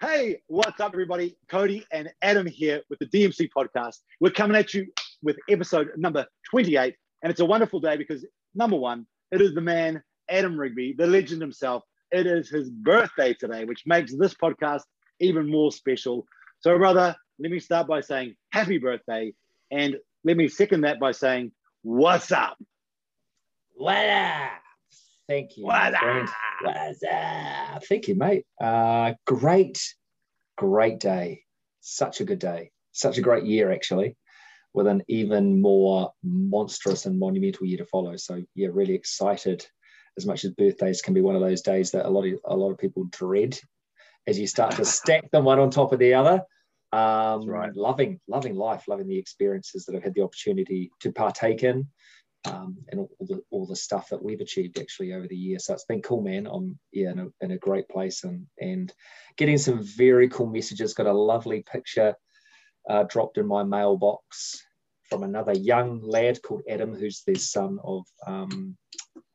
Hey, what's up, everybody? Cody and Adam here with the DMC podcast. We're coming at you with episode number 28, and it's a wonderful day because number one, it is the man, Adam Rigby, the legend himself. It is his birthday today, which makes this podcast even more special. So, brother, let me start by saying happy birthday, and let me second that by saying, What's up? What up? Thank you. What up? What's up? Thank you, mate. Uh, great, great day. Such a good day. Such a great year, actually, with an even more monstrous and monumental year to follow. So, yeah, really excited. As much as birthdays can be one of those days that a lot of a lot of people dread, as you start to stack them one on top of the other. Um, right. Loving, loving life, loving the experiences that I've had the opportunity to partake in um, and all the all the stuff that we've achieved actually over the year. So it's been cool, man. I'm yeah in a, in a great place and and getting some very cool messages. Got a lovely picture uh, dropped in my mailbox from another young lad called Adam, who's the son of um,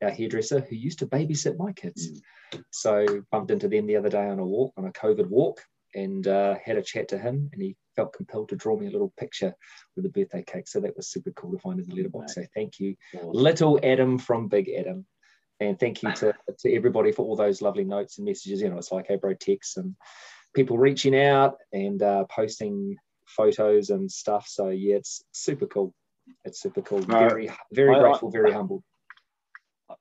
our hairdresser who used to babysit my kids. So bumped into them the other day on a walk, on a COVID walk, and uh, had a chat to him, and he felt compelled to draw me a little picture with a birthday cake. So that was super cool to find in the letterbox. So thank you, little Adam from Big Adam. And thank you to, to everybody for all those lovely notes and messages. You know, it's like, hey, bro, texts and people reaching out and uh, posting photos and stuff. So, yeah, it's super cool. It's super cool. No, Very, very I- grateful, very humbled.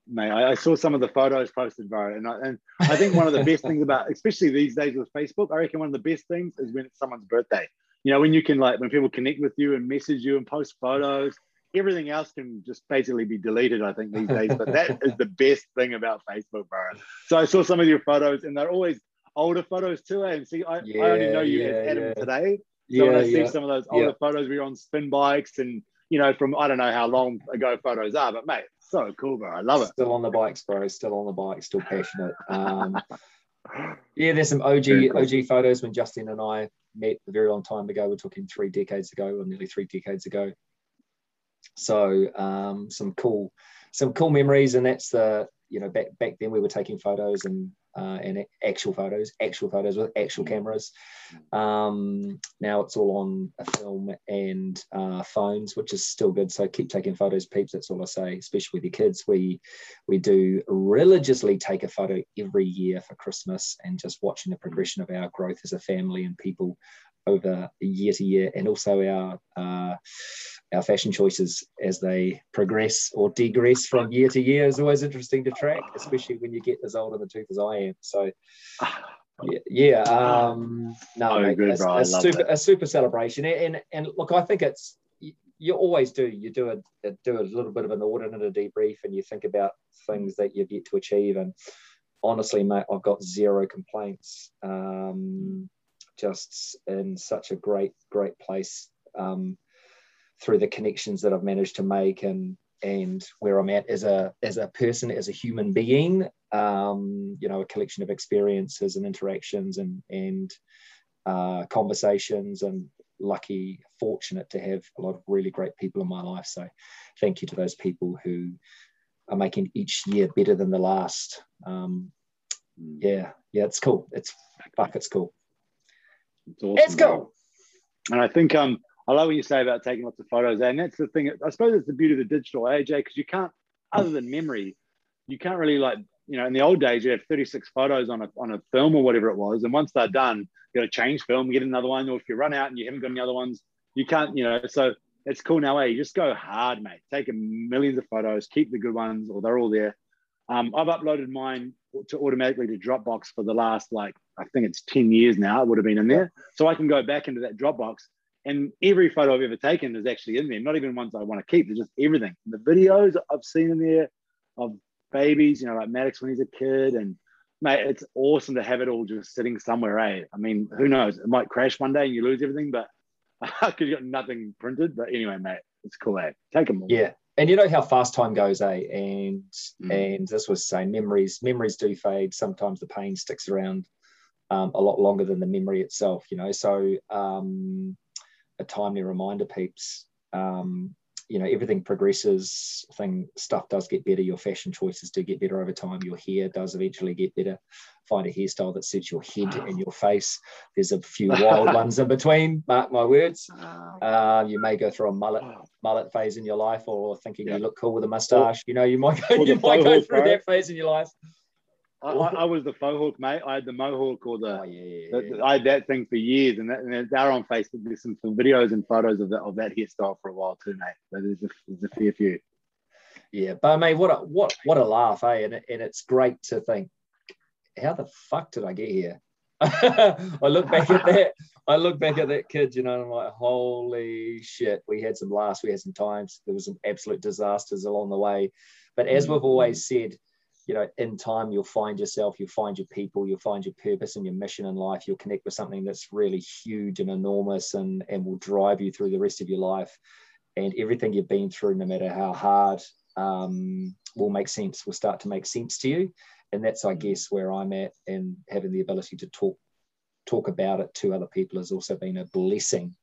Mate, I, I saw some of the photos posted, bro, and I, and I think one of the best things about, especially these days with Facebook, I reckon one of the best things is when it's someone's birthday. You know, when you can like when people connect with you and message you and post photos. Everything else can just basically be deleted, I think, these days. But that is the best thing about Facebook, bro. So I saw some of your photos, and they're always older photos too. eh? And see, I, I only know you Yeah, as Adam yeah. today. So when I see yeah. some of those older Yeah. photos where you're on spin bikes and you know from I don't know how long ago photos are, but mate, so cool, bro. I love it. Still on the bikes, bro. Still on the bike. Still passionate. Um, yeah, there's some OG cool. OG photos when Justin and I met a very long time ago. We're talking three decades ago, or nearly three decades ago. So um, some cool, some cool memories, and that's the you know back back then we were taking photos and uh, and actual photos, actual photos with actual cameras. Um, now it's all on a film and uh, phones, which is still good. So keep taking photos, peeps. That's all I say, especially with your kids. We we do religiously take a photo every year for Christmas and just watching the progression of our growth as a family and people over year to year, and also our uh, our fashion choices as they progress or degress from year to year is always interesting to track, especially when you get as old in the tooth as I am. So yeah, yeah um, no, Oh, mate, good, a, a super, that. a super celebration, and and look, I think it's you, you always do. You do a do a little bit of an audit and a debrief, and you think about things that you've yet to achieve. And honestly, mate, I've got zero complaints. Um, just in such a great, great place um, through the connections that I've managed to make and and where I'm at as a as a person, as a human being. Um, you know, a collection of experiences and interactions and and uh, conversations and lucky, fortunate to have a lot of really great people in my life. So, thank you to those people who are making each year better than the last. Um, yeah, yeah, it's cool. It's fuck, it's cool. It's awesome, Let's go. And I think um I love what you say about taking lots of photos, and that's the thing. I suppose it's the beauty of the digital age, because you can't, other than memory, you can't really like you know in the old days you had 36 photos on a on a film or whatever it was, and once they're done, you got to change film, get another one, or if you run out and you haven't got any other ones, you can't, you know. So it's cool now. Eh? You just go hard, mate. Take a millions of photos, keep the good ones, or they're all there. Um, I've uploaded mine to automatically to Dropbox for the last like I think it's 10 years now. It would have been in there, so I can go back into that Dropbox and every photo I've ever taken is actually in there. Not even ones I want to keep. They're just everything. The videos I've seen in there of babies, you know, like Maddox when he's a kid, and mate, it's awesome to have it all just sitting somewhere. Eh? I mean, who knows? It might crash one day and you lose everything, but because you got nothing printed. But anyway, mate, it's cool. Eh? Take them all. Yeah. And you know how fast time goes, eh? And Mm. and this was saying memories, memories do fade. Sometimes the pain sticks around um, a lot longer than the memory itself, you know. So um, a timely reminder, peeps. Um, you know everything progresses thing stuff does get better your fashion choices do get better over time your hair does eventually get better. Find a hairstyle that suits your head and your face. There's a few wild ones in between mark my words. Uh, you may go through a mullet mullet phase in your life or thinking yeah. you look cool with a mustache you know you might go, you might go through that phase in your life I, I, was the faux hawk, mate. I had the mohawk or the, oh, yeah, yeah, the, I had that thing for years, and, that, and they're on Facebook. There's some, some videos and photos of that of that hairstyle for a while too, mate. So there's a, there's a fair few. Yeah, but I mean, what a what what a laugh, eh? And and it's great to think, how the fuck did I get here? I look back at that. I look back at that kid, you know, and I'm like, holy shit. We had some laughs, we had some times. There was some absolute disasters along the way. But as we've always said, you know, in time, you'll find yourself, you'll find your people, you'll find your purpose and your mission in life. You'll connect with something that's really huge and enormous and, and will drive you through the rest of your life. And everything you've been through, no matter how hard, um, will make sense, will start to make sense to you. And that's, I guess, where I'm at. And having the ability to talk talk about it to other people has also been a blessing,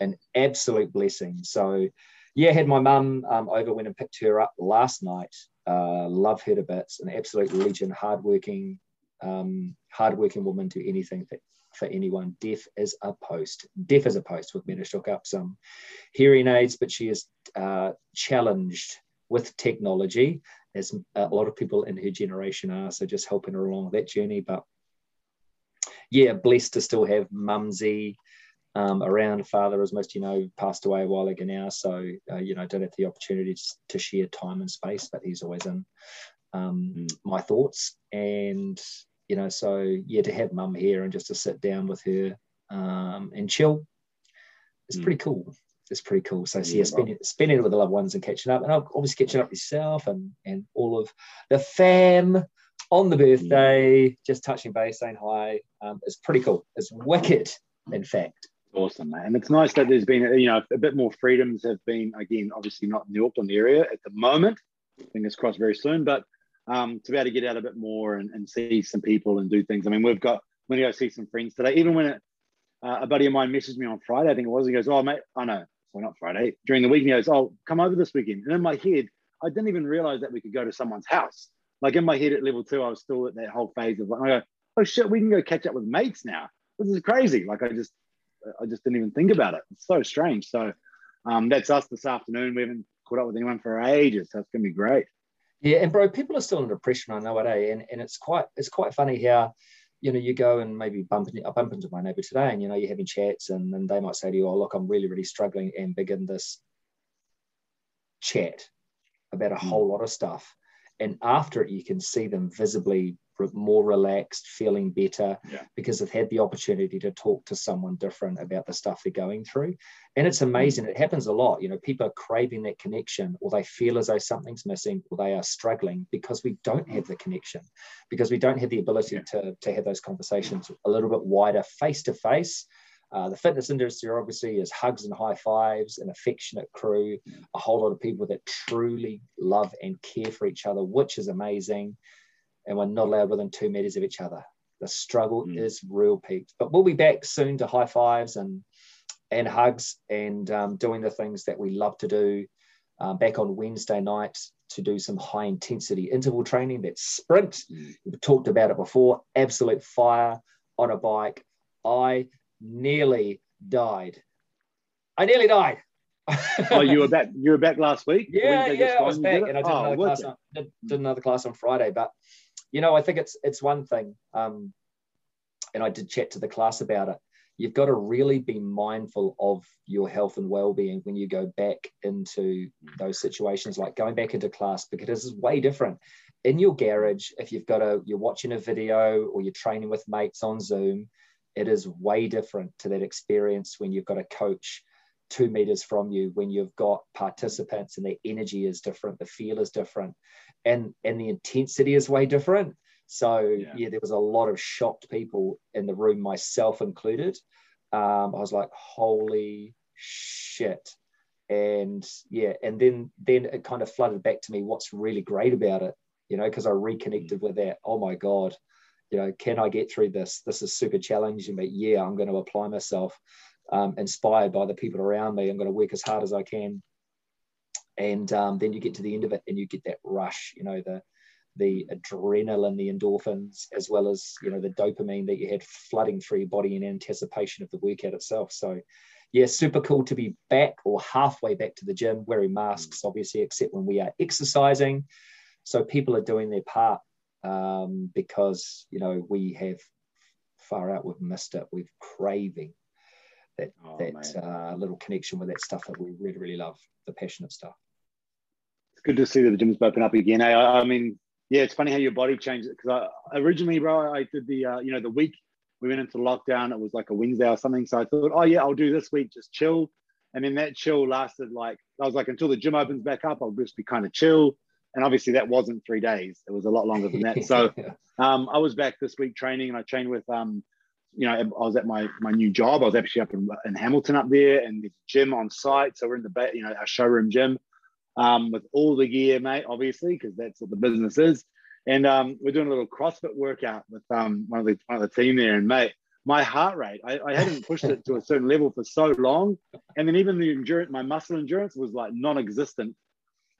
an absolute blessing. So, yeah, I had my mum um, over, went and picked her up last night uh, love her to bits, an absolute legend, hardworking, um, hardworking woman to anything for, for anyone. Deaf as a post, deaf as a post. We've managed to hook up some hearing aids, but she is uh, challenged with technology, as a lot of people in her generation are. So just helping her along that journey. But yeah, blessed to still have Mumsy um, around. Father, as most you know, passed away a while ago now, so uh, you know don't have the opportunity to, to, share time and space, but he's always in um, mm. my thoughts. And you know, so yeah, to have Mum here and just to sit down with her um, and chill it's mm. pretty cool. It's pretty cool. So, yeah, yeah spending, spending it with the loved ones and catching up, and obviously catching up yourself and and all of the fam on the birthday, mm. just touching base, saying hi. Um, it's pretty cool. It's wicked, in fact awesome, man. And it's nice that there's been, you know, a bit more freedoms have been, again, obviously not in the Auckland area at the moment. Fingers crossed very soon, but um, to be able to get out a bit more and, and see some people and do things. I mean, we've got, going to go see some friends today. Even when it, uh, a buddy of mine messaged me on Friday, I think it was, he goes, oh, mate, I oh, know, well, not Friday, during the week, he goes, oh, come over this weekend. And in my head, I didn't even realize that we could go to someone's house. Like in my head at level two, I was still at that whole phase of like, I go, oh shit, we can go catch up with mates now. This is crazy. Like I just I just didn't even think about it. It's so strange. So um, that's us this afternoon. We haven't caught up with anyone for ages, so it's gonna be great. Yeah, and bro, people are still under depression. I know it, eh? And and it's quite it's quite funny how you know you go and maybe bump I bump into my neighbour today, and you know you're having chats, and, and they might say to you, "Oh, look, I'm really really struggling," and begin this chat about a mm. whole lot of stuff. And after it, you can see them visibly more relaxed, feeling better yeah. because they've had the opportunity to talk to someone different about the stuff they're going through. And it's amazing. It happens a lot. You know, people are craving that connection or they feel as though something's missing or they are struggling because we don't have the connection, because we don't have the ability yeah. to, to have those conversations a little bit wider face to face. Uh, the fitness industry obviously is hugs and high fives, an affectionate crew, a whole lot of people that truly love and care for each other, which is amazing and we're not allowed within two meters of each other. The struggle mm. is real, Pete. But we'll be back soon to high fives and and hugs and um, doing the things that we love to do. Um, back on Wednesday night to do some high intensity interval training. That's sprint. Mm. We've talked about it before. Absolute fire on a bike. I nearly died. I nearly died. oh, you were back. You were back last week. Yeah, yeah, I was back, and I did, oh, another class on, did, did, another class on Friday. But you know, I think it's it's one thing, um, and I did chat to the class about it. You've got to really be mindful of your health and well-being when you go back into those situations, like going back into class, because this is way different. In your garage, if you've got a you're watching a video or you're training with mates on Zoom, it is way different to that experience when you've got a coach two meters from you when you've got participants and the energy is different the feel is different and and the intensity is way different. So yeah. yeah, there was a lot of shocked people in the room, myself included. Um, I was like, holy shit. And yeah, and then then it kind of flooded back to me what's really great about it, you know, because I reconnected with that. Oh my God, you know, can I get through this? This is super challenging, but yeah, I'm going to apply myself. Um, inspired by the people around me. I'm going to work as hard as I can and um, then you get to the end of it and you get that rush you know the the adrenaline the endorphins as well as you know the dopamine that you had flooding through your body in anticipation of the workout itself. So yeah super cool to be back or halfway back to the gym wearing masks obviously except when we are exercising. So people are doing their part um, because you know we have far out we've missed it. We've craving that oh, that uh, little connection with that stuff that we really really love the passionate stuff good to see that the gym's open up again. I, I mean yeah it's funny how your body changes because I originally bro I did the uh, you know the week we went into lockdown it was like a Wednesday or something. So I thought oh yeah I'll do this week just chill. And then that chill lasted like I was like until the gym opens back up I'll just be kind of chill. And obviously that wasn't three days. It was a lot longer than that. So um, i was back this week training and i trained with um, you know i was at my my new job. I was actually up in, in hamilton up there and the gym on site. So we're in the you know our showroom gym um, with all the gear mate obviously because that's what the business is and um, we're doing a little crossfit workout with um, one of the one of the team there and mate my heart rate I, I hadn't pushed it to a certain level for so long and then even the endurance my muscle endurance was like non-existent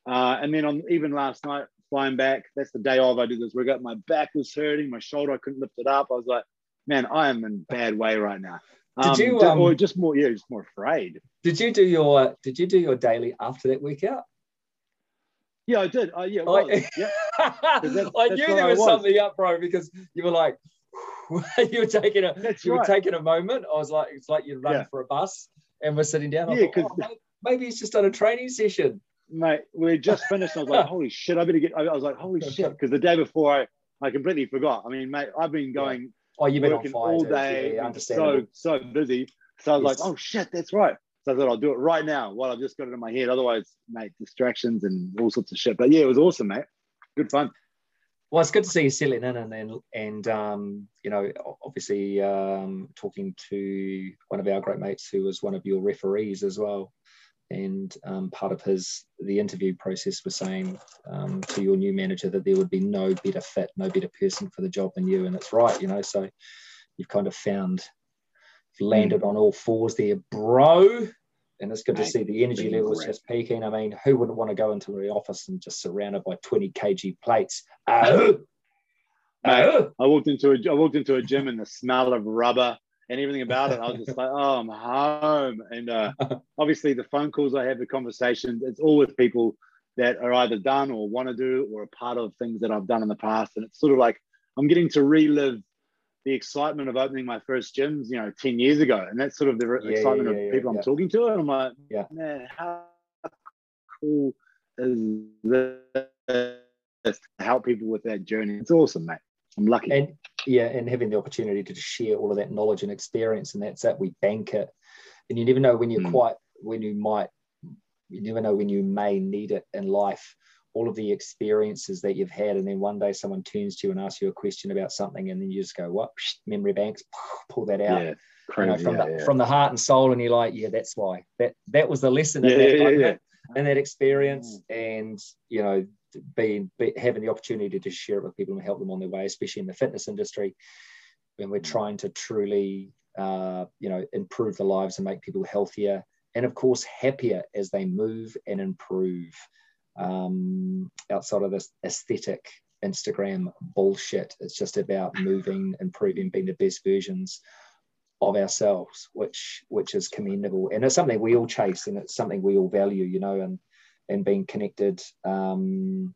uh, and then on even last night, flying back, that's the day of I did this workout. My back was hurting, my shoulder, I couldn't lift it up. I was like, man, I am in bad way right now. Um, did you um, or just more, yeah, just more afraid. Did you do your did you do your daily after that workout? Yeah, I did. Uh, yeah, I, yeah. I knew there was, was, something up, bro, because you were like, you were taking a That's you right. were taking a moment. I was like, it's like you're running yeah. for a bus and we're sitting down. I yeah, because oh, maybe he's just done a training session mate, we just finished. I was like, holy shit, I better get. I was like, holy shit, because the day before I, I completely forgot. I mean, mate, I've been going. Yeah. Oh, you've been fire all day. Yeah, so so busy. So I was yes. like, oh shit, that's right. So I thought I'll do it right now while I've just got it in my head. Otherwise, mate, distractions and all sorts of shit. But yeah, it was awesome, mate. Good fun. Well, it's good to see you settling in and and, and um, you know, obviously um, talking to one of our great mates who was one of your referees as well and um, part of his the interview process was saying um, to your new manager that there would be no better fit, no better person for the job than you, and it's right, you know. So you've kind of found landed mm. on all fours there, bro. And it's good Mate, to see the energy levels just peaking. I mean, who wouldn't want to go into the office and just surrounded by 20 kg plates? Oh, oh. I walked into a I walked into a gym and the smell of rubber and everything about it. I was just like, oh, I'm home. And uh, obviously, the phone calls I have, the conversations, it's all with people that are either done or want to do or a part of things that I've done in the past. And it's sort of like I'm getting to relive the excitement of opening my first gyms, you know, 10 years ago. And that's sort of the yeah, excitement yeah, yeah, of people I'm talking to. And I'm like, yeah. man, how cool is this to help people with that journey? It's awesome, mate. I'm lucky. And yeah, and having the opportunity to share all of that knowledge and experience, and that's it. We bank it, and you never know when you're mm. quite when you might. You never know when you may need it in life. All of the experiences that you've had, and then one day someone turns to you and asks you a question about something, and then you just go, "What memory banks?" Pull that out. Yeah. Crazy, you know, from yeah, the yeah. from the heart and soul, and you're like, yeah, that's why that that was the lesson yeah, that yeah, yeah, and that experience, mm. and you know, being be, having the opportunity to share it with people and help them on their way, especially in the fitness industry, when we're mm. trying to truly, uh, you know, improve the lives and make people healthier, and of course happier as they move and improve. Um, outside of this aesthetic Instagram bullshit, it's just about moving, improving, being the best versions of ourselves, which which is commendable, and it's something we all chase, and it's something we all value, you know, and and being connected, um,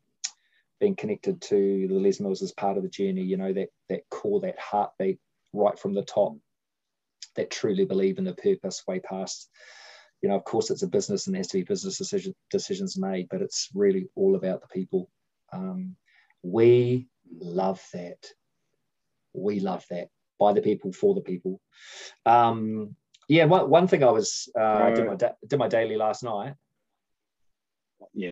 being connected to the Les Mills as part of the journey. You know that that core, that heartbeat, right from the top, that truly believe in the purpose, way past. You know, of course, it's a business and there has to be business decision, decisions made, but it's really all about the people. Um, we love that. We love that by the people for the people. Um, yeah, one, one thing I was uh, I did my did my daily last night, yeah.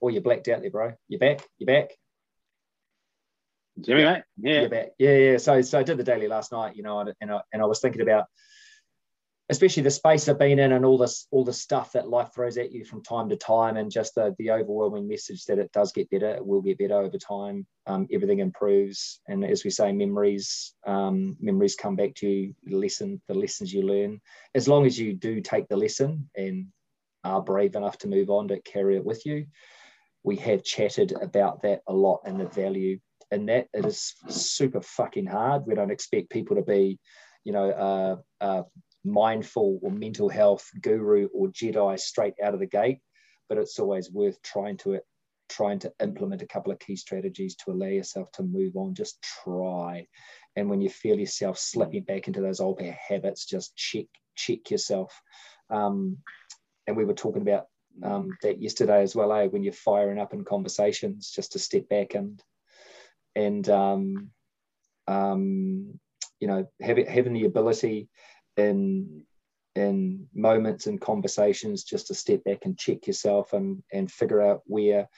Oh, you're blacked out there, bro. You're back. You're back. Jimmy, mate. Yeah. You're back. Yeah, yeah. So, so I did the daily last night, you know, and, and I, and I was thinking about, especially the space I've been in and all this, all the stuff that life throws at you from time to time, and just the the overwhelming message that it does get better. It will get better over time. Um, everything improves, and as we say, memories, um, memories come back to you. Lesson, the lessons you learn, as long as you do take the lesson and are brave enough to move on to carry it with you. We have chatted about that a lot and the value in that. It is super fucking hard. We don't expect people to be, you know, uh, uh, mindful or mental health guru or Jedi straight out of the gate, but it's always worth trying to it trying to implement a couple of key strategies to allow yourself to move on. Just try, and when you feel yourself slipping back into those old habits, just check check yourself. Um, and we were talking about um, that yesterday as well, eh? When you're firing up in conversations, just to step back and and um, um, you know having having the ability in in moments and conversations just to step back and check yourself and and figure out where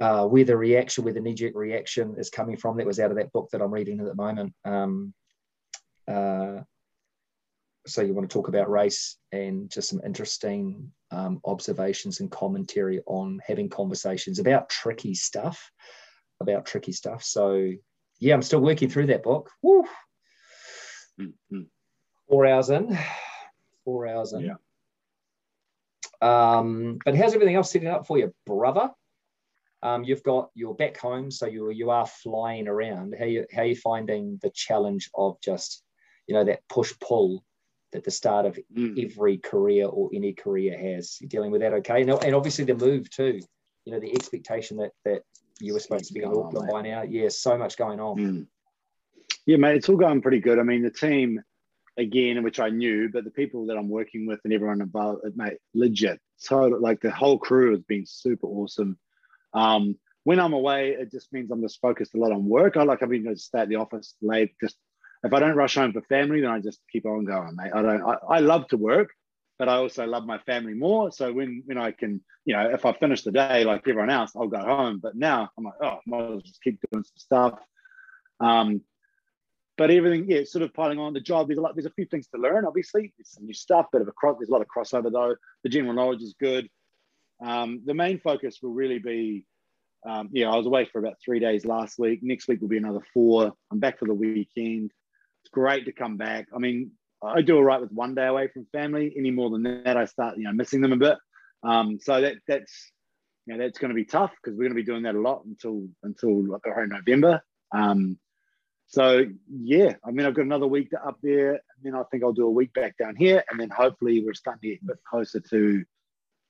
uh, where the reaction, where the knee-jerk reaction is coming from. That was out of that book that I'm reading at the moment. Um, uh, so you want to talk about race and just some interesting um, observations and commentary on having conversations about tricky stuff, about tricky stuff. So yeah, I'm still working through that book. Woo. Mm-hmm. Four hours in. Four hours in. Yeah. Um, but how's everything else setting up for you, brother? Um, you've got you're back home, so you you are flying around. How you how are you finding the challenge of just you know that push pull that the start of mm. every career or any career has? You're dealing with that okay? And, and obviously the move too. You know the expectation that that you were supposed to be in Auckland by now. Yeah, so much going on. Mm. Yeah, mate, it's all going pretty good. I mean, the team again, which I knew, but the people that I'm working with and everyone above, mate, legit. So like the whole crew has been super awesome. Um, when I'm away, it just means I'm just focused a lot on work. I like having to stay at the office late. Just if I don't rush home for family, then I just keep on going, mate. I don't. I, I love to work, but I also love my family more. So when when I can, you know, if I finish the day like everyone else, I'll go home. But now I'm like, oh, I might as well just keep doing some stuff. Um, but everything, yeah, sort of piling on the job. There's a lot. There's a few things to learn. Obviously, there's some new stuff. Bit of a cross. There's a lot of crossover though. The general knowledge is good. Um, the main focus will really be, um, yeah, I was away for about three days last week. Next week will be another four. I'm back for the weekend. It's great to come back. I mean, I do all right with one day away from family. Any more than that, I start, you know, missing them a bit. Um, so that that's, you know, that's going to be tough because we're going to be doing that a lot until until like around November. Um, so yeah, I mean, I've got another week up there, and then I think I'll do a week back down here, and then hopefully we're starting to get a bit closer to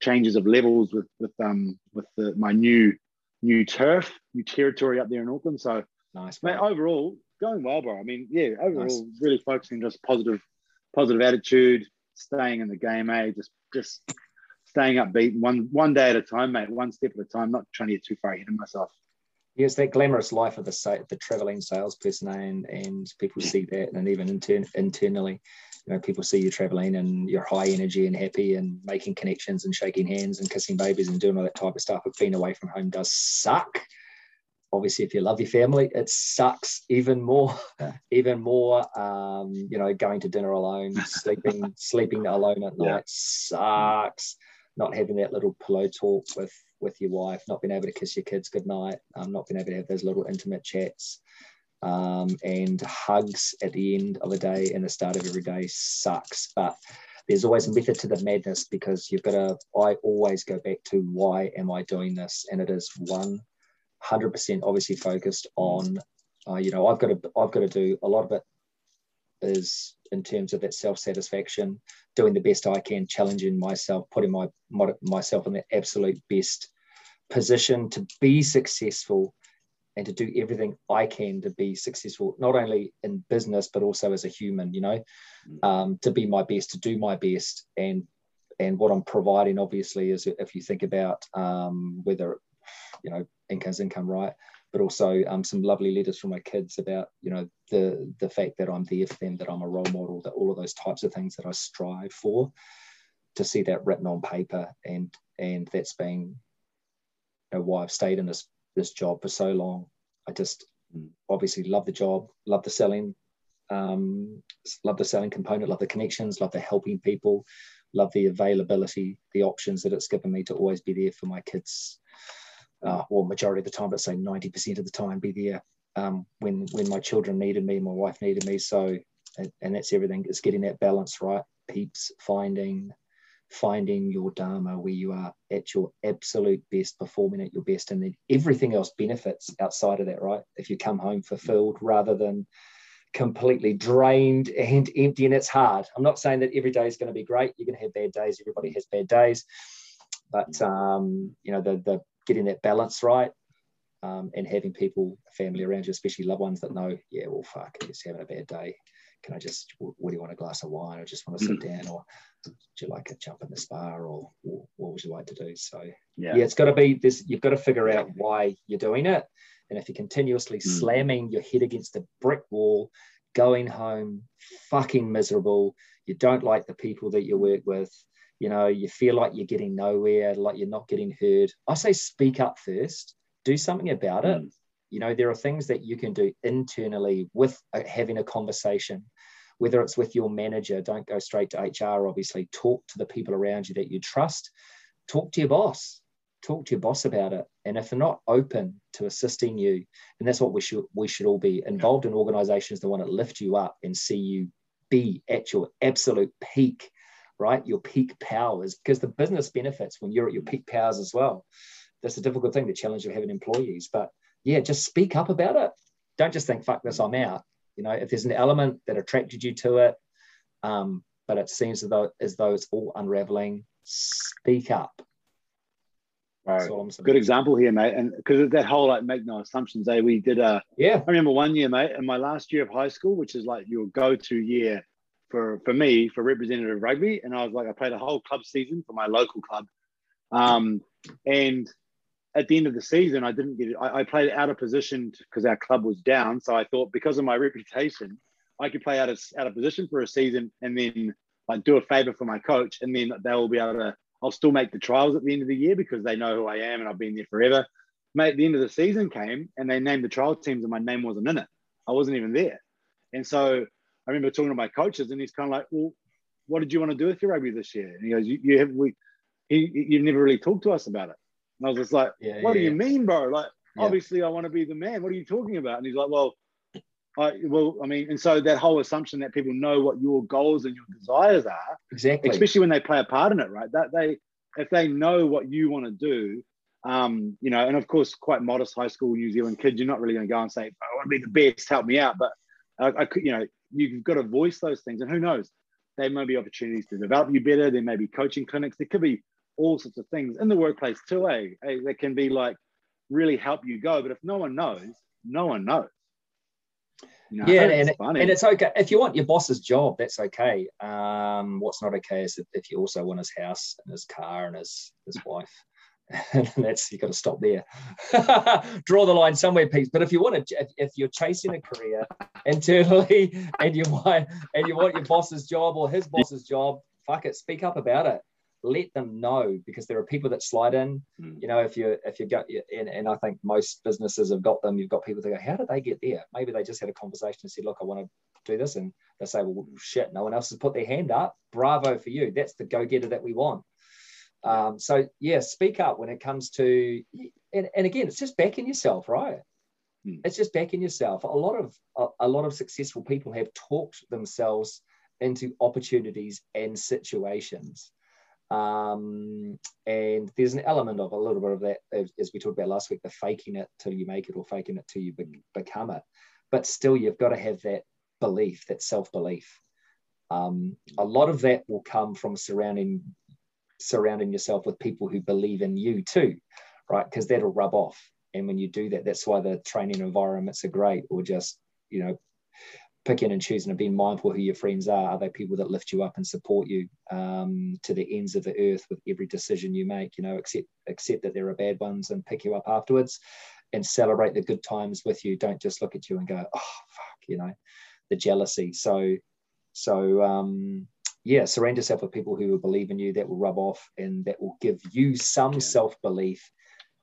changes of levels with with um with the, my new new turf, new territory up there in Auckland. So nice, mate. Overall, going well, bro. I mean, yeah, overall, nice. really focusing just positive, positive attitude, staying in the game, eh? Just just staying upbeat, one one day at a time, mate. One step at a time. Not trying to get too far ahead of myself. Yes, that glamorous life of the the traveling salesperson, and and people see that, and even intern, internally, you know, people see you traveling and you're high energy and happy and making connections and shaking hands and kissing babies and doing all that type of stuff. But being away from home does suck. Obviously, if you love your family, it sucks even more, even more. Um, you know, going to dinner alone, sleeping, sleeping alone at night yeah. sucks. Not having that little pillow talk with with your wife, not being able to kiss your kids goodnight, um, not being able to have those little intimate chats um, and hugs at the end of a day and the start of every day sucks. But there's always a method to the madness because you've got to, I always go back to why am I doing this? And it is 100% obviously focused on, uh, you know, I've got to, I've got to do a lot of it is in terms of that self-satisfaction, doing the best I can, challenging myself, putting my, my myself in the absolute best position to be successful and to do everything I can to be successful, not only in business but also as a human. You know, mm. um, to be my best, to do my best, and and what I'm providing obviously is if you think about um, whether you know income's income right, but also um, some lovely letters from my kids about you know the the fact that I'm there for them, that I'm a role model, that all of those types of things that I strive for. To see that written on paper and and that's been you know, why I've stayed in this this job for so long. I just obviously love the job, love the selling, um, love the selling component, love the connections, love the helping people, love the availability, the options that it's given me to always be there for my kids. Uh, well, majority of the time, let's say 90% of the time, be there um, when when my children needed me, my wife needed me. So, and, and that's everything. It's getting that balance right. Peeps finding finding your dharma where you are at your absolute best, performing at your best, and then everything else benefits outside of that, right? If you come home fulfilled rather than completely drained and empty, and it's hard. I'm not saying that every day is going to be great. You're going to have bad days. Everybody has bad days, but um, you know the the getting that balance right. Um, and having people, family around you, especially loved ones that know, yeah, well, fuck, he's having a bad day can I just, what do you want, a glass of wine? I just want to sit mm. down or do you like a jump in the spa or, or what would you like to do? So yeah, yeah it's got to be this, you've got to figure out why you're doing it. And if you're continuously mm. slamming your head against a brick wall, going home fucking miserable, you don't like the people that you work with, you know, you feel like you're getting nowhere, like you're not getting heard. I say speak up first, do something about mm. it you know there are things that you can do internally with having a conversation whether it's with your manager don't go straight to hr obviously. Talk to the people around you that you trust. Talk to your boss. Talk to your boss about it. And if they're not open to assisting you and that's what we should we should all be involved in organizations that want to lift you up and see you be at your absolute peak right your peak powers because the business benefits when you're at your peak powers as well that's a difficult thing the challenge of having employees but yeah, just speak up about it. Don't just think, fuck this, I'm out. You know, if there's an element that attracted you to it, um, but it seems as though as though it's all unraveling, speak up. Right. Good example here, mate. And because that whole like make no assumptions, eh? We did a yeah. I remember one year, mate, in my last year of high school, which is like your go-to year for for me for representative rugby. And I was like, I played a whole club season for my local club. Um, and at the end of the season, I didn't get it. I, I played out of position because our club was down. So I thought because of my reputation, I could play out of out of position for a season and then like do a favor for my coach, and then they will be able to. I'll still make the trials at the end of the year because they know who I am and I've been there forever. Mate, the end of the season came and they named the trial teams and my name wasn't in it. I wasn't even there. And so I remember talking to my coaches and he's kind of like, well, what did you want to do with your rugby this year? And he goes, you, you have, we, he, you never really talked to us about it. And I was just like, yeah, what yeah, do you mean, bro? Like, obviously I want to be the man. What are you talking about? And he's like, well, I, well, I mean, and so that whole assumption that people know what your goals and your desires are, exactly, especially when they play a part in it, right? That they, if they know what you want to do, um, you know, and of course, quite modest high school New Zealand kids, you're not really going to go and say, I want to be the best, help me out. But I, I could, you know, you've got to voice those things, and who knows, there may be opportunities to develop you better. There may be coaching clinics. There could be all sorts of things in the workplace too, eh? eh? That can be like really help you go. But if no one knows, no one knows. You know, yeah, and, and it's okay if you want your boss's job. That's okay. Um, what's not okay is if you also want his house and his car and his his wife. And that's you've got to stop there. Draw the line somewhere, Pete. But if you want to, if, if, you're chasing a career internally and you want and you want your boss's job or his boss's job, fuck it, speak up about it let them know because there are people that slide in. Mm. You know, if you if you got and, and I think most businesses have got them. You've got people that go, how did they get there? Maybe they just had a conversation and said, look, I want to do this, and they say, well, shit, no one else has put their hand up. Bravo for you. That's the go getter that we want. Um, so yeah, speak up when it comes to, and, and again, it's just backing yourself, right? Mm. It's just backing yourself. A lot of a, a lot of successful people have talked themselves into opportunities and situations um, and there's an element of a little bit of that, as, as, we talked about last week, the faking it till you make it or faking it till you be- become it. But still, you've got to have that belief, that self belief. Um, a lot of that will come from surrounding surrounding yourself with people who believe in you too, right? Because that'll rub off. And when you do that, that's why the training environments are great, or just you know picking and choosing and being mindful who your friends are. Are they people that lift you up and support you um, to the ends of the earth with every decision you make? You know, accept accept that there are bad ones and pick you up afterwards, and celebrate the good times with you. Don't just look at you and go, oh fuck, you know, the jealousy. So, so um, yeah, surround yourself with people who will believe in you. That will rub off, and that will give you some yeah. self belief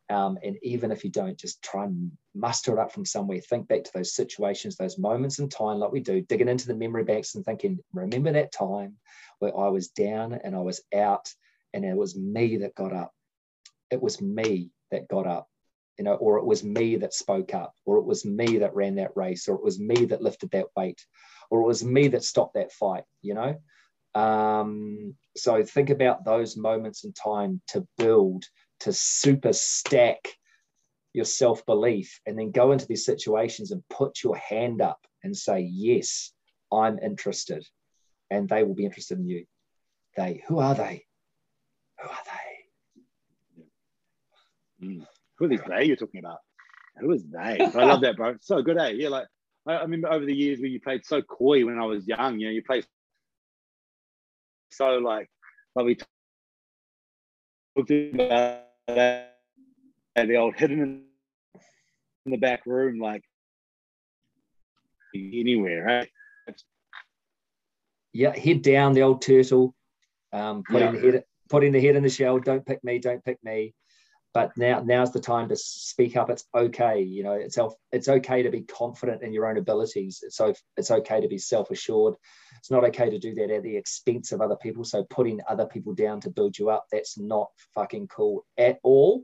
um, and even if you don't, just try and muster it up from somewhere. Think back to those situations, those moments in time, like we do, digging into the memory banks and thinking, remember that time where I was down and I was out, and it was me that got up. It was me that got up, you know, or it was me that spoke up, or it was me that ran that race, or it was me that lifted that weight, or it was me that stopped that fight, you know. Um, so think about those moments in time to build, to super stack your self belief, and then go into these situations and put your hand up and say, Yes, I'm interested. And they will be interested in you. They, who are they? Who are they? Mm. Who are these they you're talking about? Who is they? I love that, bro. So good, eh? Yeah, like I, remember over the years where you played so coy when I was young. You know, you played so like, like we talked about that, the old hidden in the back room, like anywhere, right? Yeah, head down, the old turtle, um, putting yeah. the head putting the head in the shell. Don't pick me, don't pick me but now now's the time to speak up. It's okay you know it's it's okay to be confident in your own abilities. It's so it's okay to be self-assured. It's not okay to do that at the expense of other people. So putting other people down to build you up that's not fucking cool at all.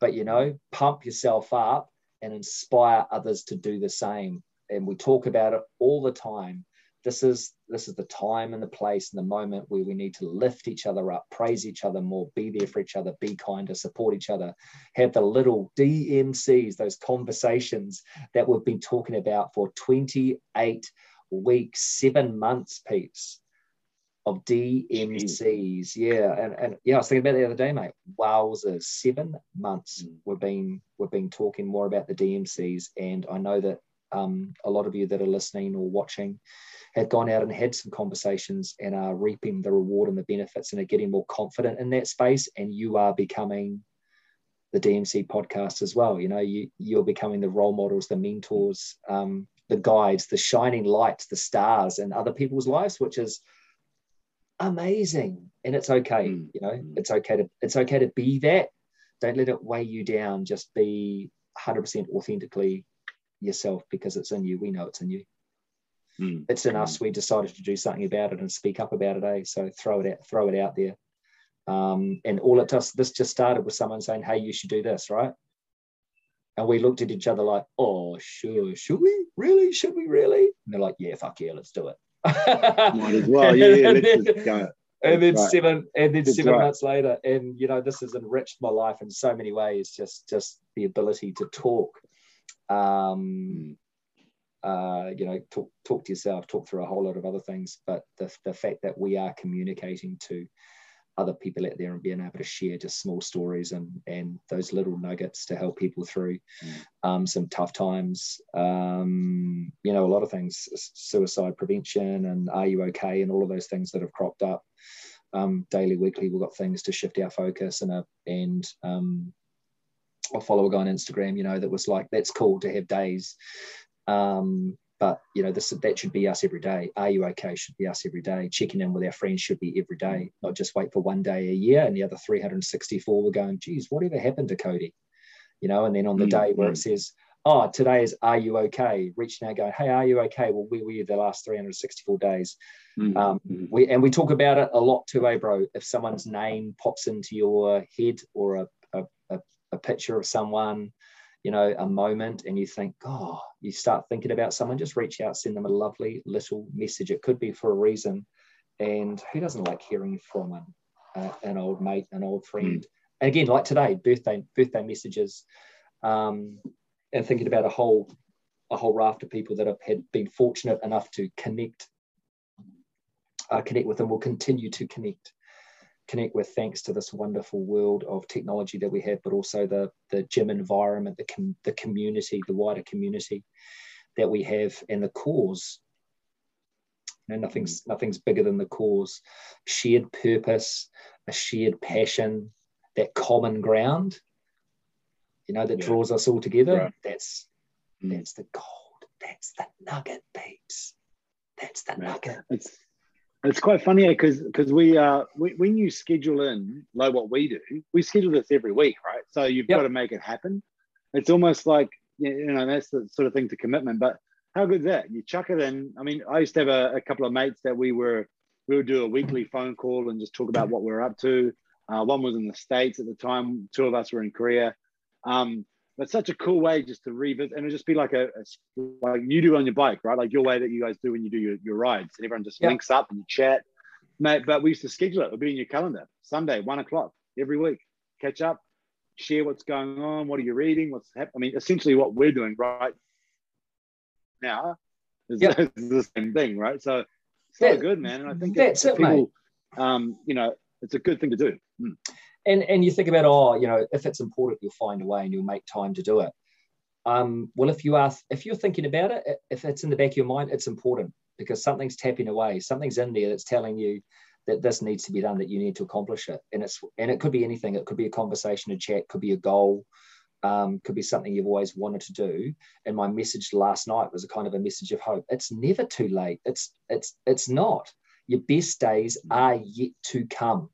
But you know pump yourself up and inspire others to do the same. And we talk about it all the time this is this is the time and the place and the moment where we need to lift each other up praise each other more be there for each other be kinder support each other have the little dmcs those conversations that we've been talking about for 28 weeks seven months peeps of DMCs. Yeah. And, and yeah, I was thinking about the other day, mate. Wowzers, seven months mm. we've been we've been talking more about the DMCs. And I know that um, a lot of you that are listening or watching have gone out and had some conversations and are reaping the reward and the benefits and are getting more confident in that space. And you are becoming the DMC podcast as well. You know, you you're becoming the role models, the mentors, um, the guides, the shining lights, the stars in other people's lives, which is amazing. And it's okay. Mm. You know, it's okay to it's okay to be that. Don't let it weigh you down. Just be 100% authentically yourself because it's in you. We know it's in you. Mm. It's in us. We decided to do something about it and speak up about it. Eh? So throw it out, throw it out there. Um, and all it does, this just started with someone saying, "Hey, you should do this," right? And we looked at each other like, "Oh, sure, should we really? Should we really?" And they're like, "Yeah, fuck yeah, let's do it." Might as well, yeah. and, then, and then right. seven, and then That's seven right. months later, and you know, this has enriched my life in so many ways. Just, just the ability to talk, um, uh, you know, talk, talk to yourself, talk through a whole lot of other things. But the, the fact that we are communicating to other people out there and being able to share just small stories and and those little nuggets to help people through mm. um, some tough times. Um, you know, a lot of things, suicide prevention and are you okay, and all of those things that have cropped up. Um, daily, weekly, we've got things to shift our focus and a, and I follow a guy on Instagram, you know, that was like, that's cool to have days. Um, but you know, this that should be us every day. Are you okay? Should be us every day. Checking in with our friends should be every day, not just wait for one day a year. And the other 364, we're going, geez, whatever happened to Cody? You know, and then on the mm-hmm. day where it mm. says, oh, today is are you okay? Reaching out, going, hey, are you okay? Well, where were you the last 364 days? Mm-hmm. Um, mm. we and we talk about it a lot too, eh, bro? If someone's name pops into your head or a a picture of someone, you know, a moment, and you think, oh, you start thinking about someone, just reach out, send them a lovely little message. It could be for a reason. And who doesn't like hearing from an, uh, an old mate, an old friend? Mm. And again, like today, birthday birthday messages, um, and thinking about a whole a whole raft of people that have had been fortunate enough to connect uh, connect with and will continue to connect connect with thanks to this wonderful world of technology that we have, but also the, the gym environment, the, com- the community, the wider community that we have, and the cause. You know, nothing's mm. nothing's bigger than the cause. Shared purpose, a shared passion, that common ground. You know that yeah. draws us all together. Right. That's mm. that's the gold. That's the nugget, peeps. That's the right. nugget. It's it's quite funny because because we uh we, when you schedule in like what we do, we schedule this every week, right? So you've yep. got to make it happen. It's almost like you know that's the sort of thing to commitment. But how good is that? You chuck it in. I mean, I used to have a, a couple of mates that we were we would do a weekly phone call and just talk about what we we're up to. Uh, one was in the states at the time. Two of us were in Korea. Um, but such a cool way just to revisit and it just be like a, a, like you do on your bike right like your way that you guys do when you do your, your rides and everyone just links up and you chat mate. But we used to schedule it. It'll be in your calendar. Sunday, one o'clock every week. Catch up, share what's going on. What are you reading? What's happening? I mean, essentially, what we're doing right now is, Yep. is the same thing, right? So so That- good, man. And I think that's it, mate. people, um, you know, it's a good thing to do. Mm. And and you think about oh you know if it's important you'll find a way and you'll make time to do it. Um, well if you are if you're thinking about it if it's in the back of your mind it's important because something's tapping away. Something's in there that's telling you that this needs to be done that you need to accomplish it. And it's and it could be anything. It could be a conversation a chat could be a goal um, could be something you've always wanted to do. And my message last night was a kind of a message of hope. It's never too late. It's it's it's not. Your best days are yet to come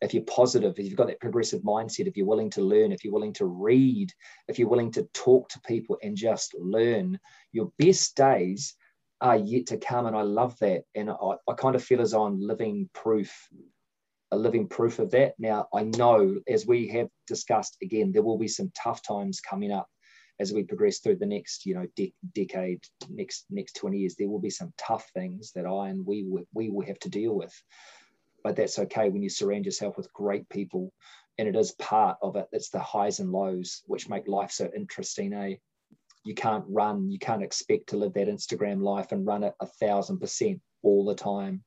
if you're positive, if you've got that progressive mindset, if you're willing to learn, if you're willing to read, if you're willing to talk to people and just learn, your best days are yet to come. And I love that. And I, I kind of feel as I'm living proof, a living proof of that. Now, I know, as we have discussed again, there will be some tough times coming up as we progress through the next, you know, de- decade, next next 20 years. There will be some tough things that I and we we will have to deal with but that's okay when you surround yourself with great people and it is part of it. It's the highs and lows which make life so interesting eh? You can't run you can't expect to live that instagram life and run it a thousand percent all the time.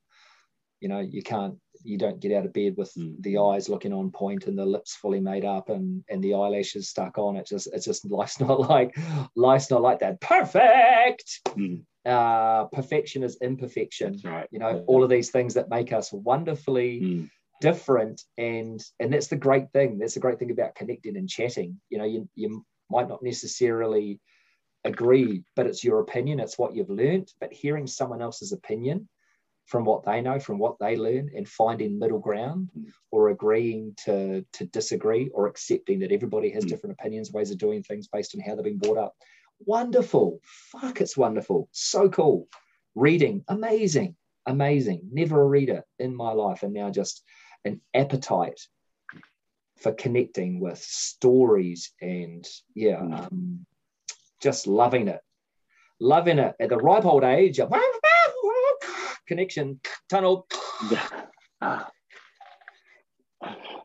You know you can't you don't get out of bed with Mm. the eyes looking on point and the lips fully made up and and the eyelashes stuck on. It just it's just life's not like life's not like that. Perfect! Mm. uh perfection is imperfection. Right. you know all of these things that make us wonderfully Mm. different and and that's the great thing. That's the great thing about connecting and chatting. You know you, you might not necessarily agree but it's your opinion. It's what you've learned but hearing someone else's opinion from what they know from what they learn and finding middle ground Mm. or agreeing to to disagree or accepting that everybody has Mm. different opinions ways of doing things based on how they've been brought up. Wonderful. Fuck it's wonderful. So cool. Reading. Amazing. Amazing. Never a reader in my life and now just an appetite for connecting with stories and yeah Mm. um, just loving it. Loving it at the ripe old age of connection tunnel Ah.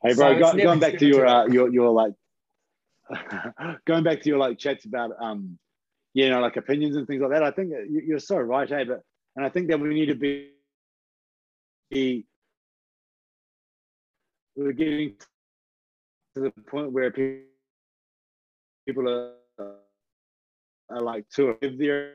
Hey, bro, it's go, going back to your, uh, your, your like, going back to your like chats about, um, you know, like opinions and things like that. I think you- you're so right, hey, but, and I think that we need to be, be we're getting to the point where pe- people are, are like to give their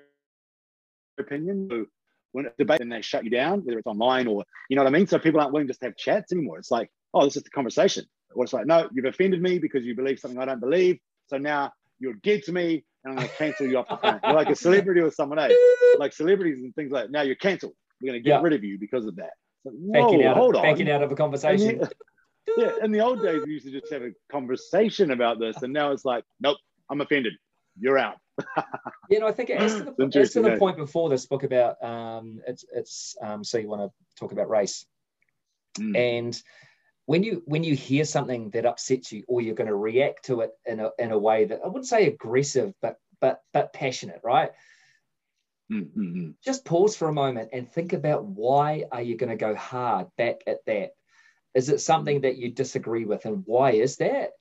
opinion. When it's debate, and they shut you down, whether it's online or you know what I mean. So people aren't willing just to have chats anymore. It's like, oh, this is the conversation. Or it's like, no, you've offended me because you believe something I don't believe. So now you're dead to me, and I'm going to cancel you off the planet. You're like a celebrity or someone else, like celebrities and things like. Now you're cancelled. We're going to get Yeah. rid of you because of that. Like, whoa, out, hold of, on. backing out of a conversation yeah, in the old days, we used to just have a conversation about this, and now it's like, nope, I'm offended. You're out. You know, I think as to the, to the eh? point before this book about um, it's it's um, so you want to talk about race Mm. and when you when you hear something that upsets you or you're going to react to it in a in a way that I wouldn't say aggressive but but but passionate, right? Mm, mm, mm. Just pause for a moment and think about why are you going to go hard back at that? Is it something that you disagree with and why is that?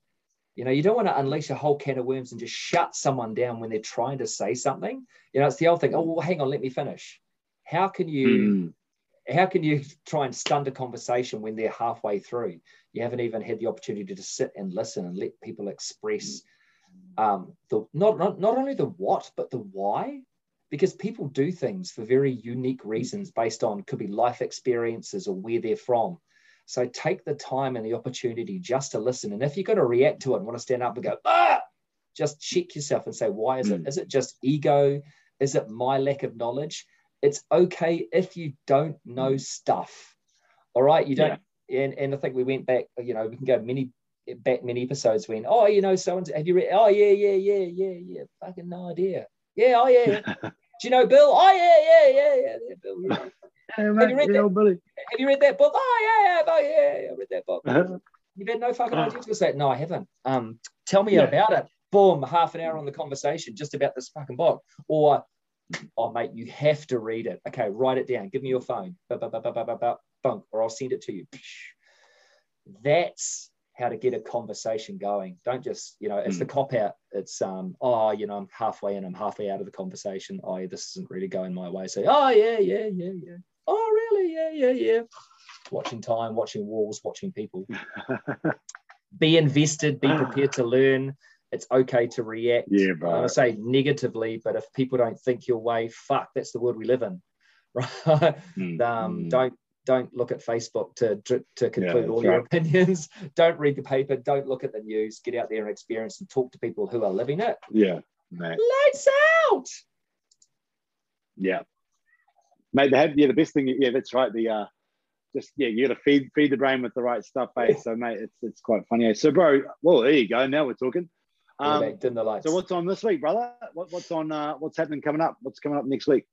You know, you don't want to unleash a whole can of worms and just shut someone down when they're trying to say something. You know, it's the old thing. Oh, well, hang on, let me finish. How can you Mm. how can you try and stunt a conversation when they're halfway through? You haven't even had the opportunity to sit and listen and let people express um, the not, not not only the what but the why, because people do things for very unique reasons based on could be life experiences or where they're from. So take the time and the opportunity just to listen. And if you're going to react to it and want to stand up and go ah, just check yourself and say why is it? Mm. Is it just ego? Is it my lack of knowledge? it's okay if you don't know stuff. All right. You don't, and, and I think we went back, you know, we can go many back many episodes when, oh, you know, someone's, have you read? Oh, yeah, yeah, yeah, yeah, yeah. Fucking no idea. Yeah, oh yeah. Do you know Bill? Oh yeah, yeah, yeah, yeah, yeah Bill. Yeah. Hey, you read that? know, Billy. Have you read that book? Oh yeah, yeah, oh yeah, yeah, I read that book. Uh-huh. You've had no fucking idea to say, no, I haven't. Um, tell me Yeah. about it. Boom, half an hour on the conversation just about this fucking book. Or Oh, mate, you have to read it. Okay, write it down. Give me your phone. Bunk, or I'll send it to you. That's how to get a conversation going. Don't just, you know, it's mm. the cop out. It's um, oh, you know, I'm halfway in, I'm halfway out of the conversation. Oh, this isn't really going my way. So, oh yeah, yeah, yeah, yeah. Really? Yeah, yeah, yeah. Watching time, watching walls, watching people. be invested, be prepared to learn. It's okay to react. Yeah, bro. I say negatively, but if people don't think your way, fuck, that's the world we live in. Right? Mm. Um, mm. don't don't look at Facebook to to, to conclude yeah, all your opinions. Don't read the paper. Don't look at the news. Get out there and experience and talk to people who are living it. Yeah, mate. Lights out. Yeah, mate. They yeah. The best thing. Yeah, that's right. The uh, just yeah, you got to feed feed the brain with the right stuff, eh? So mate, it's it's quite funny. Eh? So bro, well there you go. Now we're talking. Um, the lights. So what's on this week, brother? What, what's on? Uh, what's happening coming up? What's coming up next week?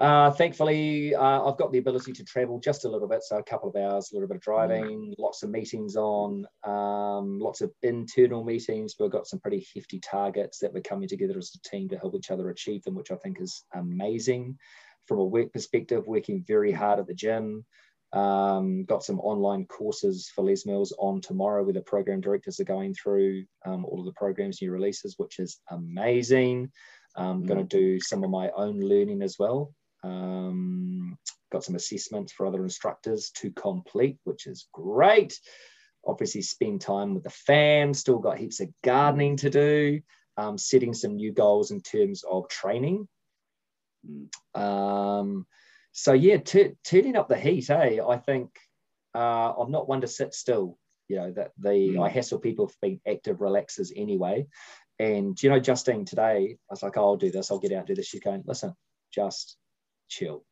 Uh, thankfully, uh, I've got the ability to travel just a little bit, so a couple of hours, a little bit of driving, lots of meetings on, um, lots of internal meetings. We've got some pretty hefty targets that we're coming together as a team to help each other achieve them, which I think is amazing. From a work perspective, working very hard at the gym, um, got some online courses for Les Mills on tomorrow where the program directors are going through um, all of the programs, new releases, which is amazing. I'm mm. going to do some of my own learning as well. Um, got some assessments for other instructors to complete, which is great. Obviously, spend time with the fam, still got heaps of gardening to do, um, setting some new goals in terms of training. Um, so yeah, t- turning up the heat, eh? I think uh, I'm not one to sit still. You know that the mm. I hassle people for being active relaxers anyway. And you know, Justine today, I was like, oh, I'll do this, I'll get out, do this. She's going, listen, just chill.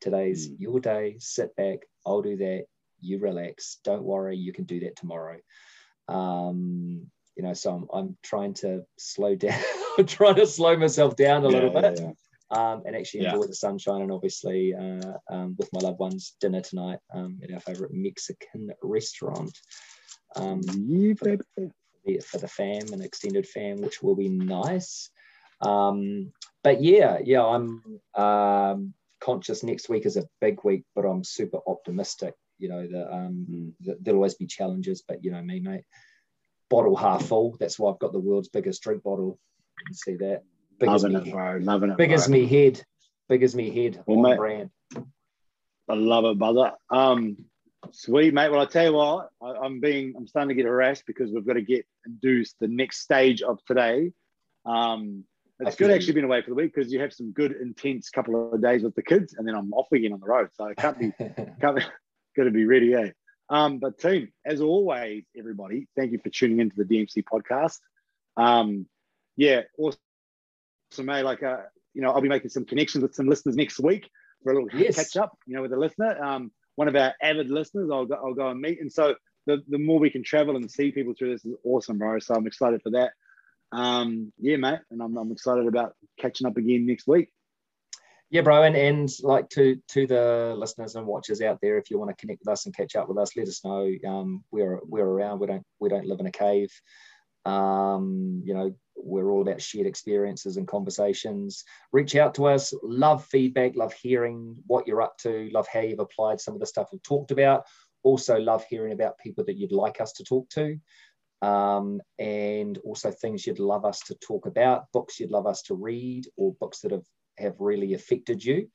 Today's mm. your day. Sit back. I'll do that. You relax. Don't worry. You can do that tomorrow. Um, you know, so I'm, I'm trying to slow down. I'm trying to slow myself down a yeah, little bit. Yeah, yeah um, and actually enjoy yeah. the sunshine and obviously uh, um, with my loved ones dinner tonight um, at our favorite Mexican restaurant. Um, yeah, for, the, for the fam and extended fam, which will be nice. Um, but yeah, yeah, I'm um, conscious next week is a big week, but I'm super optimistic. You know, that, um, mm. that there'll always be challenges, but you know me, mate. Bottle half full. That's why I've got the world's biggest drink bottle. You can see that. Big loving it, bro. Loving it. Big bro. as me head. Big as me head. Well, mate, brand. I love it, brother. Um, sweet, mate. Well, I tell you what, I, am being, I'm starting to get harassed because we've got to get and do the next stage of today. Um, it's good actually being away for the week because you have some good intense couple of days with the kids, and then I'm off again on the road, so I can't be, can't be, got to be ready, eh? Um, but team, as always, everybody, thank you for tuning into the DMC podcast. Um, yeah, awesome so may like uh, you know, I'll be making some connections with some listeners next week for a little yes. catch up, you know, with a listener. Um, one of our avid listeners, I'll go, I'll go and meet. And so the, the more we can travel and see people through this is awesome, bro. So I'm excited for that. Um, yeah, mate. And I'm, I'm excited about catching up again next week. Yeah, bro, and, and like to to the listeners and watchers out there, if you want to connect with us and catch up with us, let us know. Um, we're we're around. We don't we don't live in a cave. Um, you know, we're all about shared experiences and conversations. Reach out to us. Love feedback. Love hearing what you're up to. Love how you've applied some of the stuff we've talked about. Also, love hearing about people that you'd like us to talk to. Um, and also things you'd love us to talk about, books you'd love us to read, or books that have, have really affected you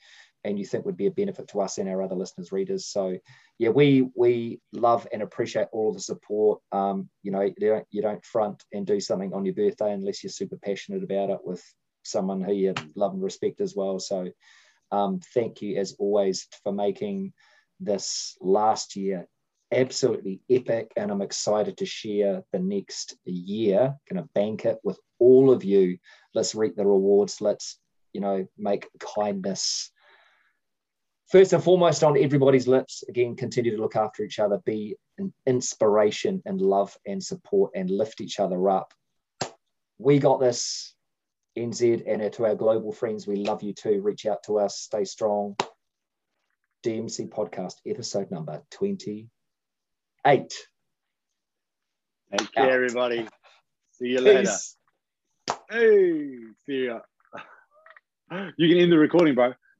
and you think would be a benefit to us and our other listeners, readers. So, yeah, we we love and appreciate all the support. Um, you know, you don't, you don't front and do something on your birthday unless you're super passionate about it with someone who you love and respect as well. So, um, thank you as always for making this last year absolutely epic, and I'm excited to share the next year. Going to bank it with all of you. Let's reap the rewards. Let's you know make kindness first and foremost on everybody's lips again continue to look after each other be an inspiration and love and support and lift each other up. We got this nz and to our global friends we love you too. Reach out to us stay strong. Dmc podcast episode number 28 take care everybody. See you Peace. later hey see ya. You can end the recording, bro.